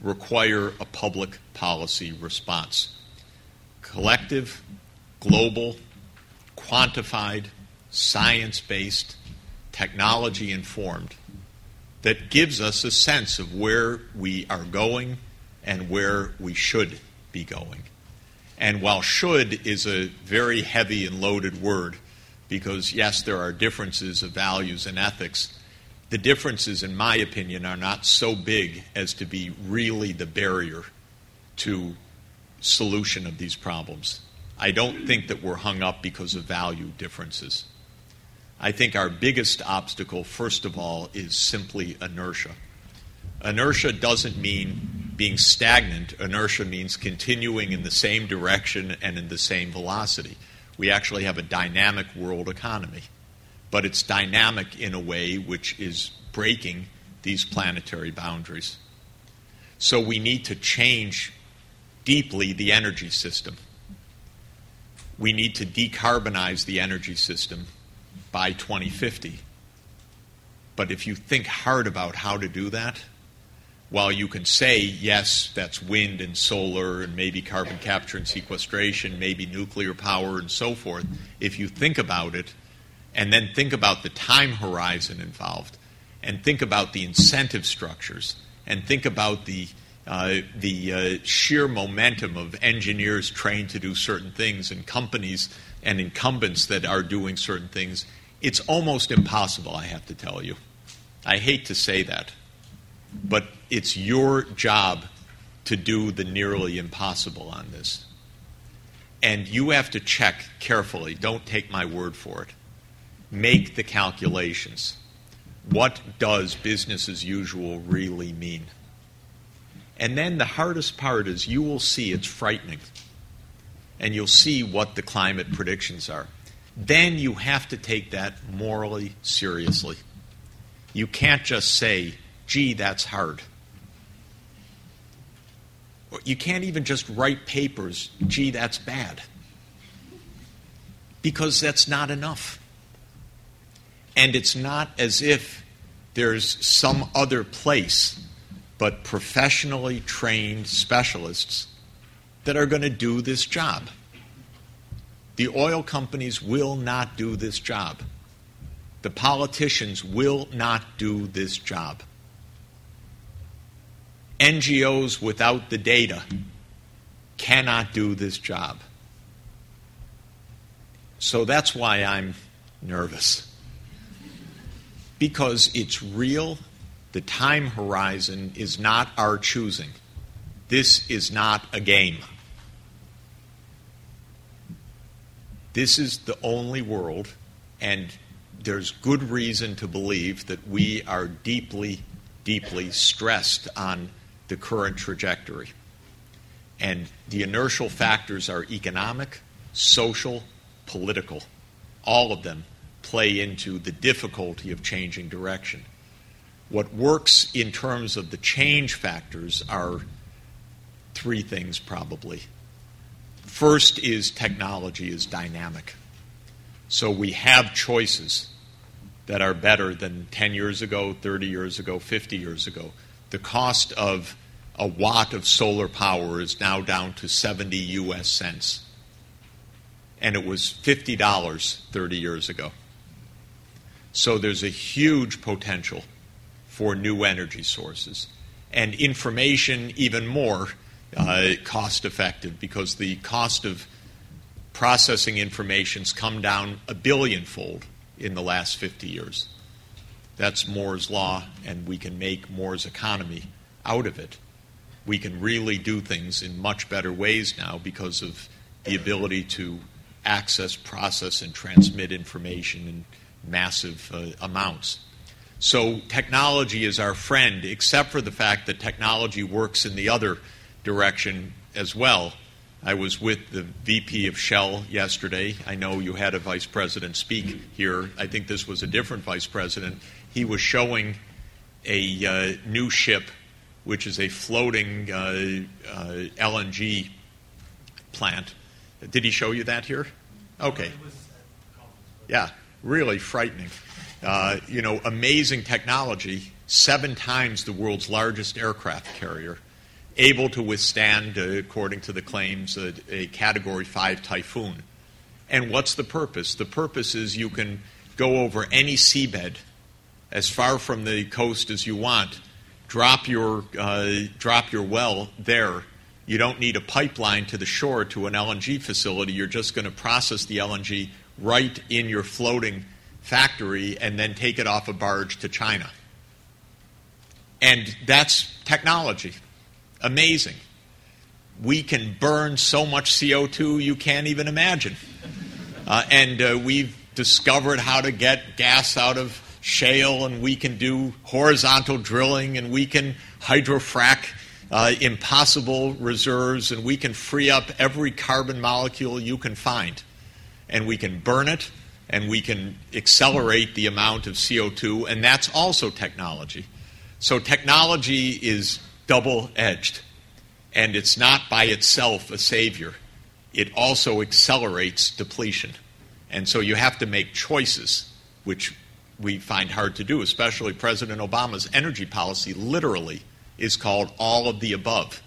require a public policy response collective, global, quantified, science based, technology informed that gives us a sense of where we are going and where we should be going. And while should is a very heavy and loaded word, because yes, there are differences of values and ethics, the differences, in my opinion, are not so big as to be really the barrier to solution of these problems. I don't think that we're hung up because of value differences. I think our biggest obstacle, first of all, is simply inertia. Inertia doesn't mean being stagnant, inertia means continuing in the same direction and in the same velocity. We actually have a dynamic world economy, but it's dynamic in a way which is breaking these planetary boundaries. So we need to change deeply the energy system. We need to decarbonize the energy system by 2050. But if you think hard about how to do that, while you can say, yes, that's wind and solar and maybe carbon capture and sequestration, maybe nuclear power and so forth, if you think about it and then think about the time horizon involved and think about the incentive structures and think about the uh, the uh, sheer momentum of engineers trained to do certain things and companies and incumbents that are doing certain things, it's almost impossible, I have to tell you. I hate to say that, but it's your job to do the nearly impossible on this. And you have to check carefully. Don't take my word for it. Make the calculations. What does business as usual really mean? And then the hardest part is you will see it's frightening. And you'll see what the climate predictions are. Then you have to take that morally seriously. You can't just say, gee, that's hard. You can't even just write papers, gee, that's bad. Because that's not enough. And it's not as if there's some other place but professionally trained specialists that are going to do this job. The oil companies will not do this job. The politicians will not do this job. NGOs without the data cannot do this job. So that's why I'm nervous. Because it's real the time horizon is not our choosing. This is not a game. This is the only world, and there's good reason to believe that we are deeply, deeply stressed on the current trajectory. And the inertial factors are economic, social, political. All of them play into the difficulty of changing direction. What works in terms of the change factors are three things probably. First is technology is dynamic. So we have choices that are better than 10 years ago, 30 years ago, 50 years ago. The cost of a watt of solar power is now down to 70 US cents. And it was $50 30 years ago. So there's a huge potential for new energy sources. And information, even more uh, cost effective because the cost of processing information's come down a billionfold in the last 50 years. That's Moore's law, and we can make Moore's economy out of it. We can really do things in much better ways now because of the ability to access, process, and transmit information in massive uh, amounts. So technology is our friend, except for the fact that technology works in the other direction as well. I was with the VP of Shell yesterday. I know you had a vice president speak here. I think this was a different vice president. He was showing a uh, new ship, which is a floating uh, uh, LNG plant. Did he show you that here? Okay. Yeah, really frightening. Uh, you know, amazing technology, seven times the world's largest aircraft carrier, able to withstand, uh, according to the claims, a, a, Category 5 typhoon. And what's the purpose? The purpose is you can go over any seabed as far from the coast as you want, drop your, uh, drop your well there. You don't need a pipeline to the shore to an LNG facility. You're just going to process the LNG right in your floating factory and then take it off a barge to China. And that's technology. Amazing. We can burn so much CO2 you can't even imagine. Uh, and uh, we've discovered how to get gas out of shale, and we can do horizontal drilling, and we can hydrofrack uh, impossible reserves, and we can free up every carbon molecule you can find. And we can burn it, and we can accelerate the amount of CO2, and that's also technology. So, technology is double edged, and it's not by itself a savior. It also accelerates depletion. And so you have to make choices, which we find hard to do, especially President Obama's energy policy literally is called all of the above.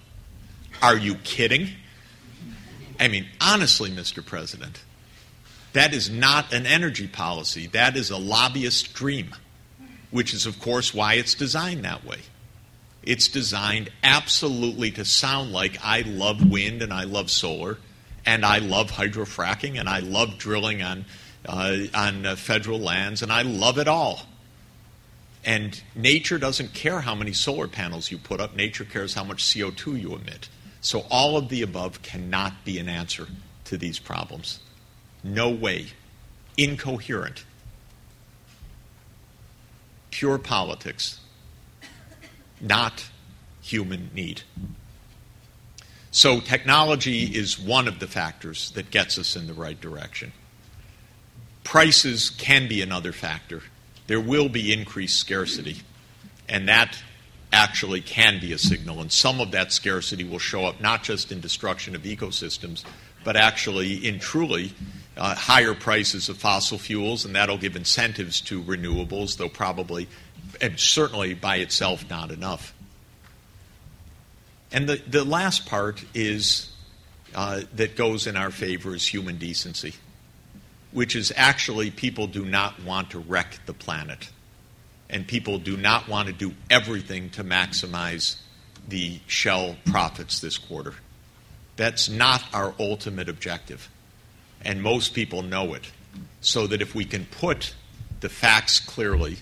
Are you kidding? I mean, honestly, Mr. President, that is not an energy policy. That is a lobbyist dream, which is, of course, why it's designed that way. It's designed absolutely to sound like I love wind and I love solar and I love hydrofracking, and I love drilling on, uh, on uh, federal lands, and I love it all. And nature doesn't care how many solar panels you put up, nature cares how much CO2 you emit. So all of the above cannot be an answer to these problems. No way. Incoherent. Pure politics, not human need. So, technology is one of the factors that gets us in the right direction. Prices can be another factor. There will be increased scarcity, and that actually can be a signal. And some of that scarcity will show up not just in destruction of ecosystems, but actually in truly uh, higher prices of fossil fuels, and that'll give incentives to renewables, though probably and certainly by itself not enough. And the, the last part is uh, that goes in our favor is human decency, which is actually people do not want to wreck the planet. And people do not want to do everything to maximize the Shell profits this quarter. That's not our ultimate objective. And most people know it. So that if we can put the facts clearly,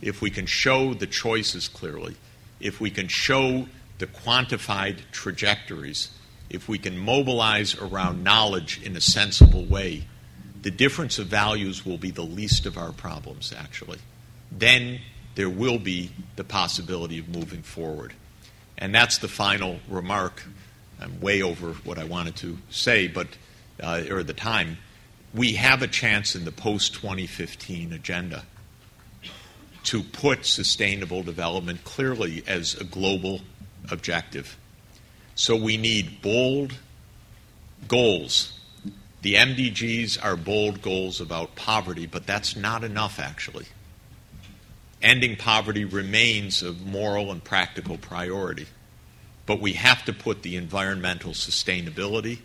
if we can show the choices clearly, if we can show the quantified trajectories, if we can mobilize around knowledge in a sensible way, the difference of values will be the least of our problems, actually. Then there will be the possibility of moving forward. And that's the final remark. I'm way over what I wanted to say, but, uh, or the time. We have a chance in the post 2015 agenda to put sustainable development clearly as a global objective. So we need bold goals. The MDGs are bold goals about poverty, but that's not enough, actually. Ending poverty remains a moral and practical priority. But we have to put the environmental sustainability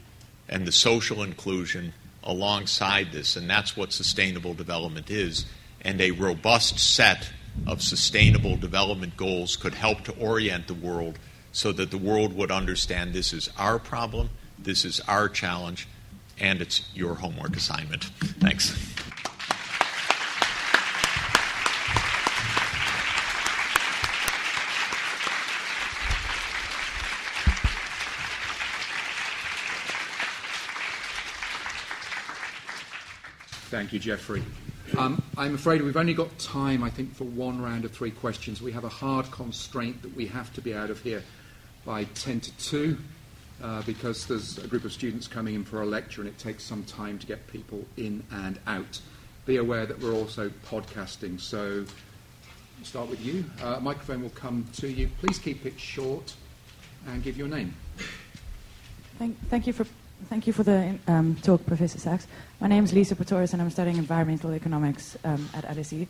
and the social inclusion alongside this, and that's what sustainable development is. And a robust set of sustainable development goals could help to orient the world so that the world would understand this is our problem, this is our challenge, and it's your homework assignment. Thanks. Thank you, Jeffrey. Um, I'm afraid we've only got time, I think, for one round of three questions. We have a hard constraint that we have to be out of here by 10 to 2 uh, because there's a group of students coming in for a lecture and it takes some time to get people in and out. Be aware that we're also podcasting, so I'll start with you. Uh, microphone will come to you. Please keep it short and give your name. Thank, thank you for Thank you for the um, talk, Professor Sachs. My name is Lisa Pretorius, and I'm studying environmental economics um, at LSE.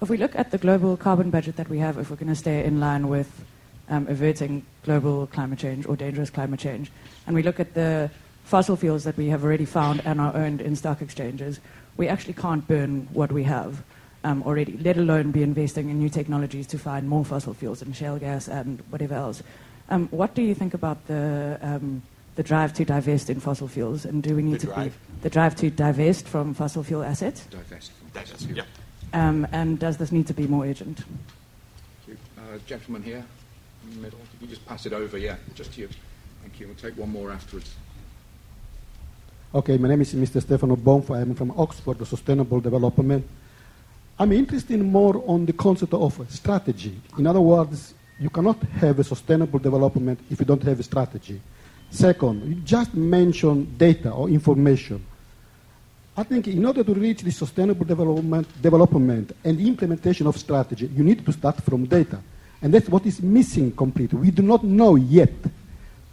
If we look at the global carbon budget that we have, if we're going to stay in line with um, averting global climate change or dangerous climate change, and we look at the fossil fuels that we have already found and are owned in stock exchanges, we actually can't burn what we have um, already, let alone be investing in new technologies to find more fossil fuels and shale gas and whatever else. Um, what do you think about the, um, the drive to divest in fossil fuels? And do we need The to drive? be the drive to divest from fossil fuel assets? Divest from That's- fossil fuel. yeah. Um, and does this need to be more urgent? Thank you. Uh, gentleman here in the middle. If you just pass it over, yeah, just to you. Thank you. We'll take one more afterwards. Okay, my name is Mr. Stefano Bonfa. I'm from Oxford the Sustainable Development. I'm interested more on the concept of strategy. In other words, you cannot have a sustainable development if you don't have a strategy. Second, you just mentioned data or information. I think in order to reach the sustainable development, development and implementation of strategy, you need to start from data. And that's what is missing completely. We do not know yet,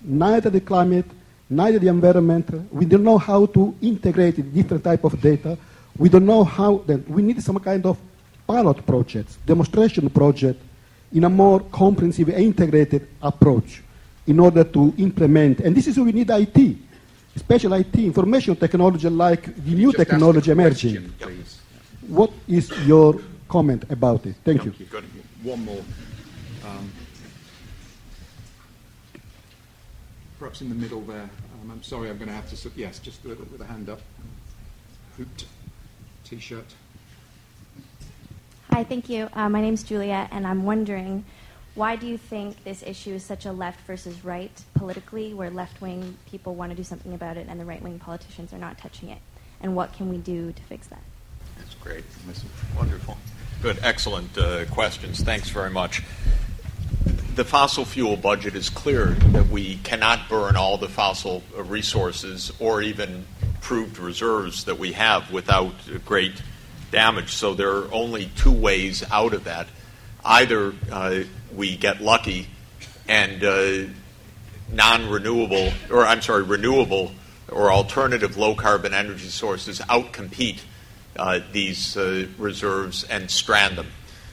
neither the climate, neither the environment. We don't know how to integrate different type of data. We don't know how, then we need some kind of pilot projects, demonstration project in a more comprehensive, integrated approach in order to implement. And this is where we need IT, special IT, information technology like the new Just technology emerging. question, please. What is your comment about it? Thank you. Good. One more. Um, perhaps in the middle there. Um, I'm sorry, I'm going to have to. s- Yes, just with, with a hand up. Hooped T-shirt. Hi, thank you. Uh, my name's Julia, and I'm wondering why do you think this issue is such a left versus right politically, where left wing people want to do something about it and the right wing politicians are not touching it? And what can we do to fix that? That's great. That's wonderful. Good. Excellent uh, questions. Thanks very much. The fossil fuel budget is clear that we cannot burn all the fossil uh, resources or even proved reserves that we have without uh, great damage. So there are only two ways out of that. Either uh, we get lucky and uh, non-renewable, or I'm sorry, renewable or alternative low-carbon energy sources outcompete uh, these uh, reserves and strand them.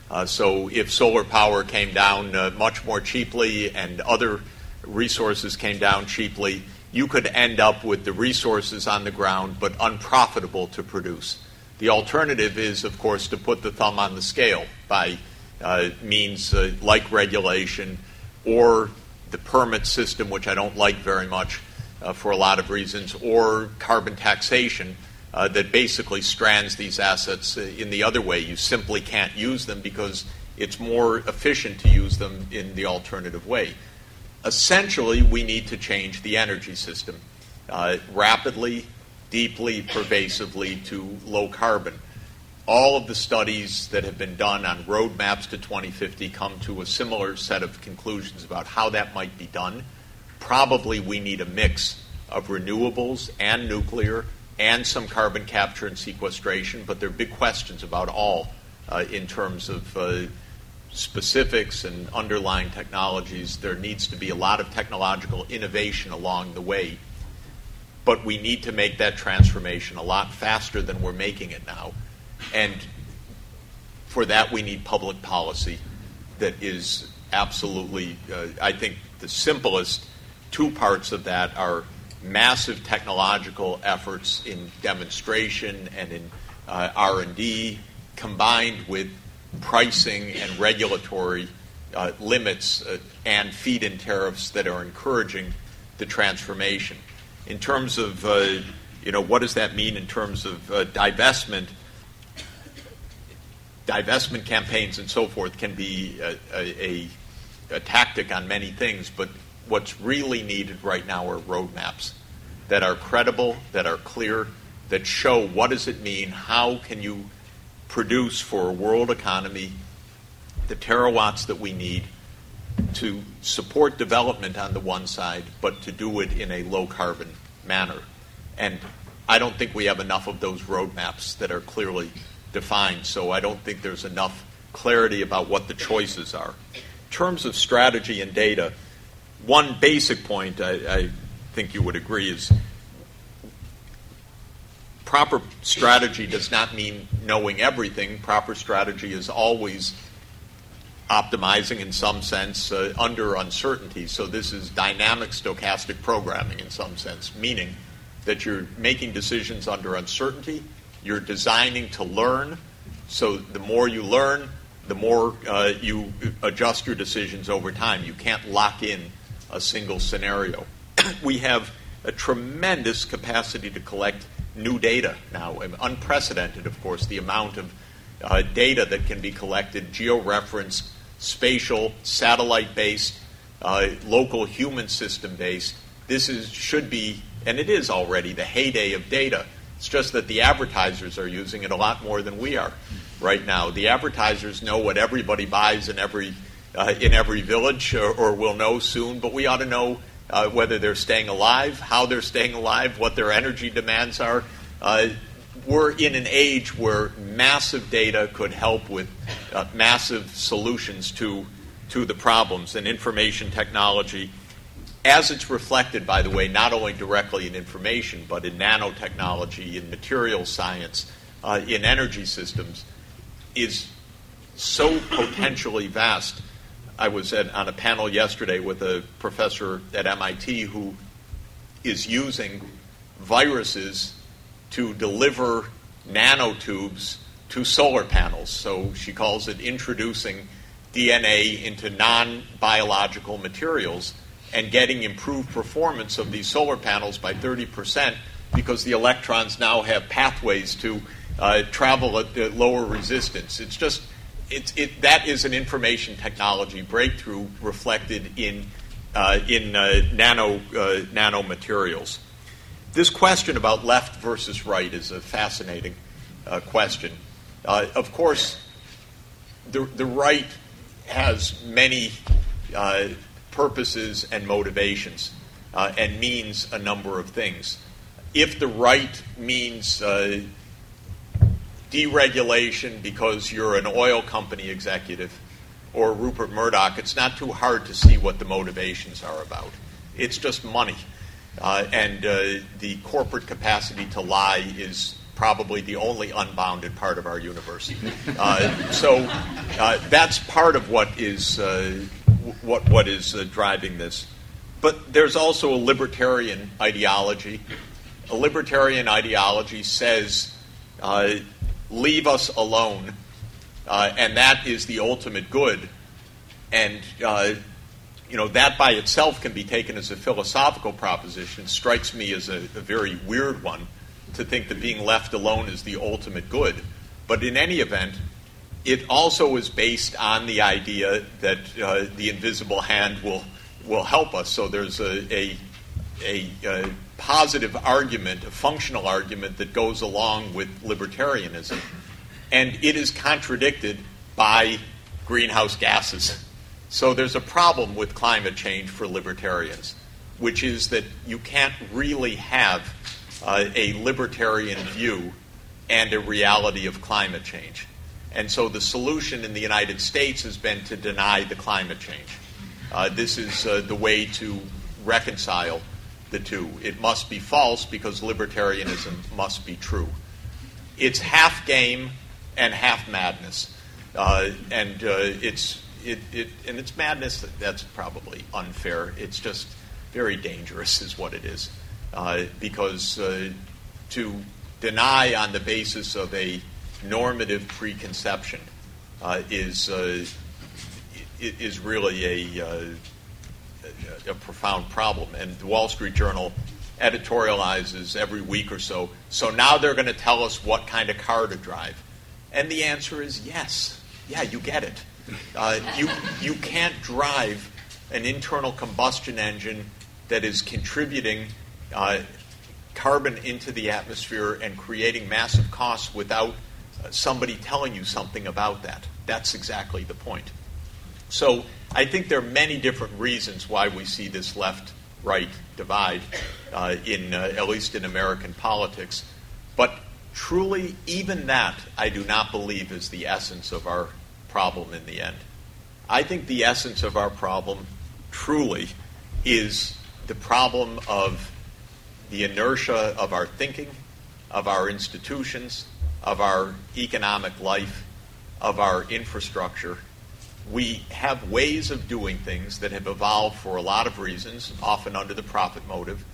Uh, so if solar power came down uh, much more cheaply and other resources came down cheaply, you could end up with the resources on the ground but unprofitable to produce. The alternative is, of course, to put the thumb on the scale by uh, means uh, like regulation or the permit system, which I don't like very much uh, for a lot of reasons, or carbon taxation uh, that basically strands these assets uh, in the other way. You simply can't use them because it's more efficient to use them in the alternative way. Essentially, we need to change the energy system rapidly, deeply, pervasively to low carbon. All of the studies that have been done on roadmaps to 2050 come to a similar set of conclusions about how that might be done. Probably we need a mix of renewables and nuclear and some carbon capture and sequestration, but there are big questions about all uh, in terms of uh, specifics and underlying technologies. There needs to be a lot of technological innovation along the way, but we need to make that transformation a lot faster than we're making it now. And for that, we need public policy that is absolutely, uh, I think, the simplest two parts of that are massive technological efforts in demonstration and in uh, R&D combined with pricing and regulatory uh, limits uh, and feed-in tariffs that are encouraging the transformation. In terms of, uh, you know, what does that mean in terms of uh, divestment? Divestment campaigns and so forth can be a, a, a, tactic on many things, but what's really needed right now are roadmaps that are credible, that are clear, that show what does it mean, how can you produce for a world economy the terawatts that we need to support development on the one side, but to do it in a low carbon manner. And I don't think we have enough of those roadmaps that are clearly defined, so I don't think there's enough clarity about what the choices are. In terms of strategy and data, one basic point I, I think you would agree is proper strategy does not mean knowing everything. Proper strategy is always optimizing in some sense uh, under uncertainty. So this is dynamic stochastic programming in some sense, meaning that you're making decisions under uncertainty. You're designing to learn. So the more you learn, the more uh, you adjust your decisions over time. You can't lock in a single scenario. we have a tremendous capacity to collect new data now, unprecedented, of course, the amount of uh, data that can be collected, georeferenced, spatial, satellite based, uh, local human system based. This is, should be, and it is already, the heyday of data. It's just that the advertisers are using it a lot more than we are right now. The advertisers know what everybody buys in every uh, in every village, or, or, will know soon. But we ought to know uh, whether they're staying alive, how they're staying alive, what their energy demands are. Uh, we're in an age where massive data could help with uh, massive solutions to to the problems and information technology. As it's reflected, by the way, not only directly in information, but in nanotechnology, in material science, uh, in energy systems, is so potentially vast. I was at, on a panel yesterday with a professor at MIT who is using viruses to deliver nanotubes to solar panels. So she calls it introducing DNA into non biological materials and getting improved performance of these solar panels by 30% because the electrons now have pathways to uh, travel at lower resistance. It's just it's, it, that is an information technology breakthrough reflected in uh, in uh, nano uh, nanomaterials. This question about left versus right is a fascinating uh, question. Uh, of course, the the right has many purposes and motivations and means a number of things. If the right means deregulation because you're an oil company executive or Rupert Murdoch, it's not too hard to see what the motivations are about. It's just money. Uh, and uh, the corporate capacity to lie is probably the only unbounded part of our universe. Uh, so uh, that's part of what is, uh, what, what is uh, driving this. But there's also a libertarian ideology. A libertarian ideology says leave us alone, uh, and that is the ultimate good. And uh, you know that by itself can be taken as a philosophical proposition. Strikes me as a, a, very weird one to think that being left alone is the ultimate good. But in any event, it also is based on the idea that uh, the invisible hand will will help us. So there's a, a, a, a positive argument, a functional argument that goes along with libertarianism. And it is contradicted by greenhouse gases. So there's a problem with climate change for libertarians, which is that you can't really have uh, a libertarian view and a reality of climate change. And so the solution in the United States has been to deny the climate change. Uh, this is uh, the way to reconcile the two. It must be false because libertarianism must be true. It's half game and half madness, uh, and uh, it's it, it and it's madness. That's probably unfair. It's just very dangerous, is what it is, uh, because uh, to deny on the basis of a normative preconception uh, is uh, is really a a profound problem. And the Wall Street Journal editorializes every week or so. So now they're going to tell us what kind of car to drive. And the answer is yes. Yeah, you get it. Uh, you, you can't drive an internal combustion engine that is contributing uh, carbon into the atmosphere and creating massive costs without uh, somebody telling you something about that. That's exactly the point. So I think there are many different reasons why we see this left right divide, uh, in, uh, at least in American politics. But truly, even that, I do not believe is the essence of our problem in the end. I think the essence of our problem truly is the problem of the inertia of our thinking, of our institutions, of our economic life, of our infrastructure, we have ways of doing things that have evolved for a lot of reasons, often under the profit motive,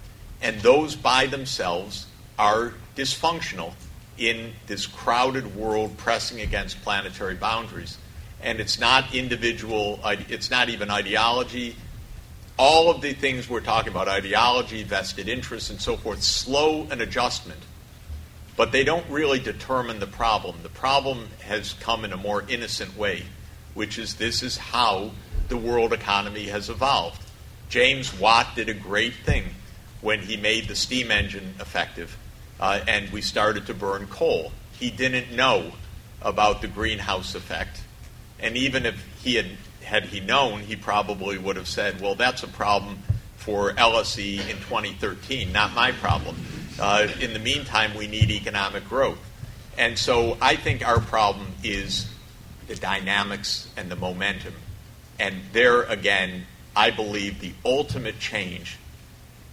and those by themselves are dysfunctional in this crowded world pressing against planetary boundaries. And it's not individual, it's not even ideology. All of the things we're talking about, ideology, vested interests, and so forth, slow an adjustment. But they don't really determine the problem. The problem has come in a more innocent way which is this is how the world economy has evolved. James Watt did a great thing when he made the steam engine effective uh, and we started to burn coal. He didn't know about the greenhouse effect. And even if he had, had he known, he probably would have said, well, that's a problem for LSE in 2013, not my problem. Uh, in the meantime, we need economic growth. And so I think our problem is the dynamics and the momentum. And there again, I believe the ultimate change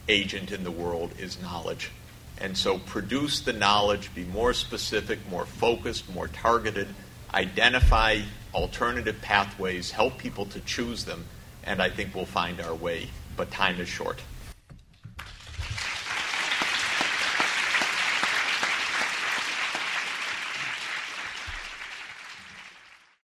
agent in the world is knowledge. And so produce the knowledge, be more specific, more focused, more targeted, identify alternative pathways, help people to choose them, and I think we'll find our way. But time is short.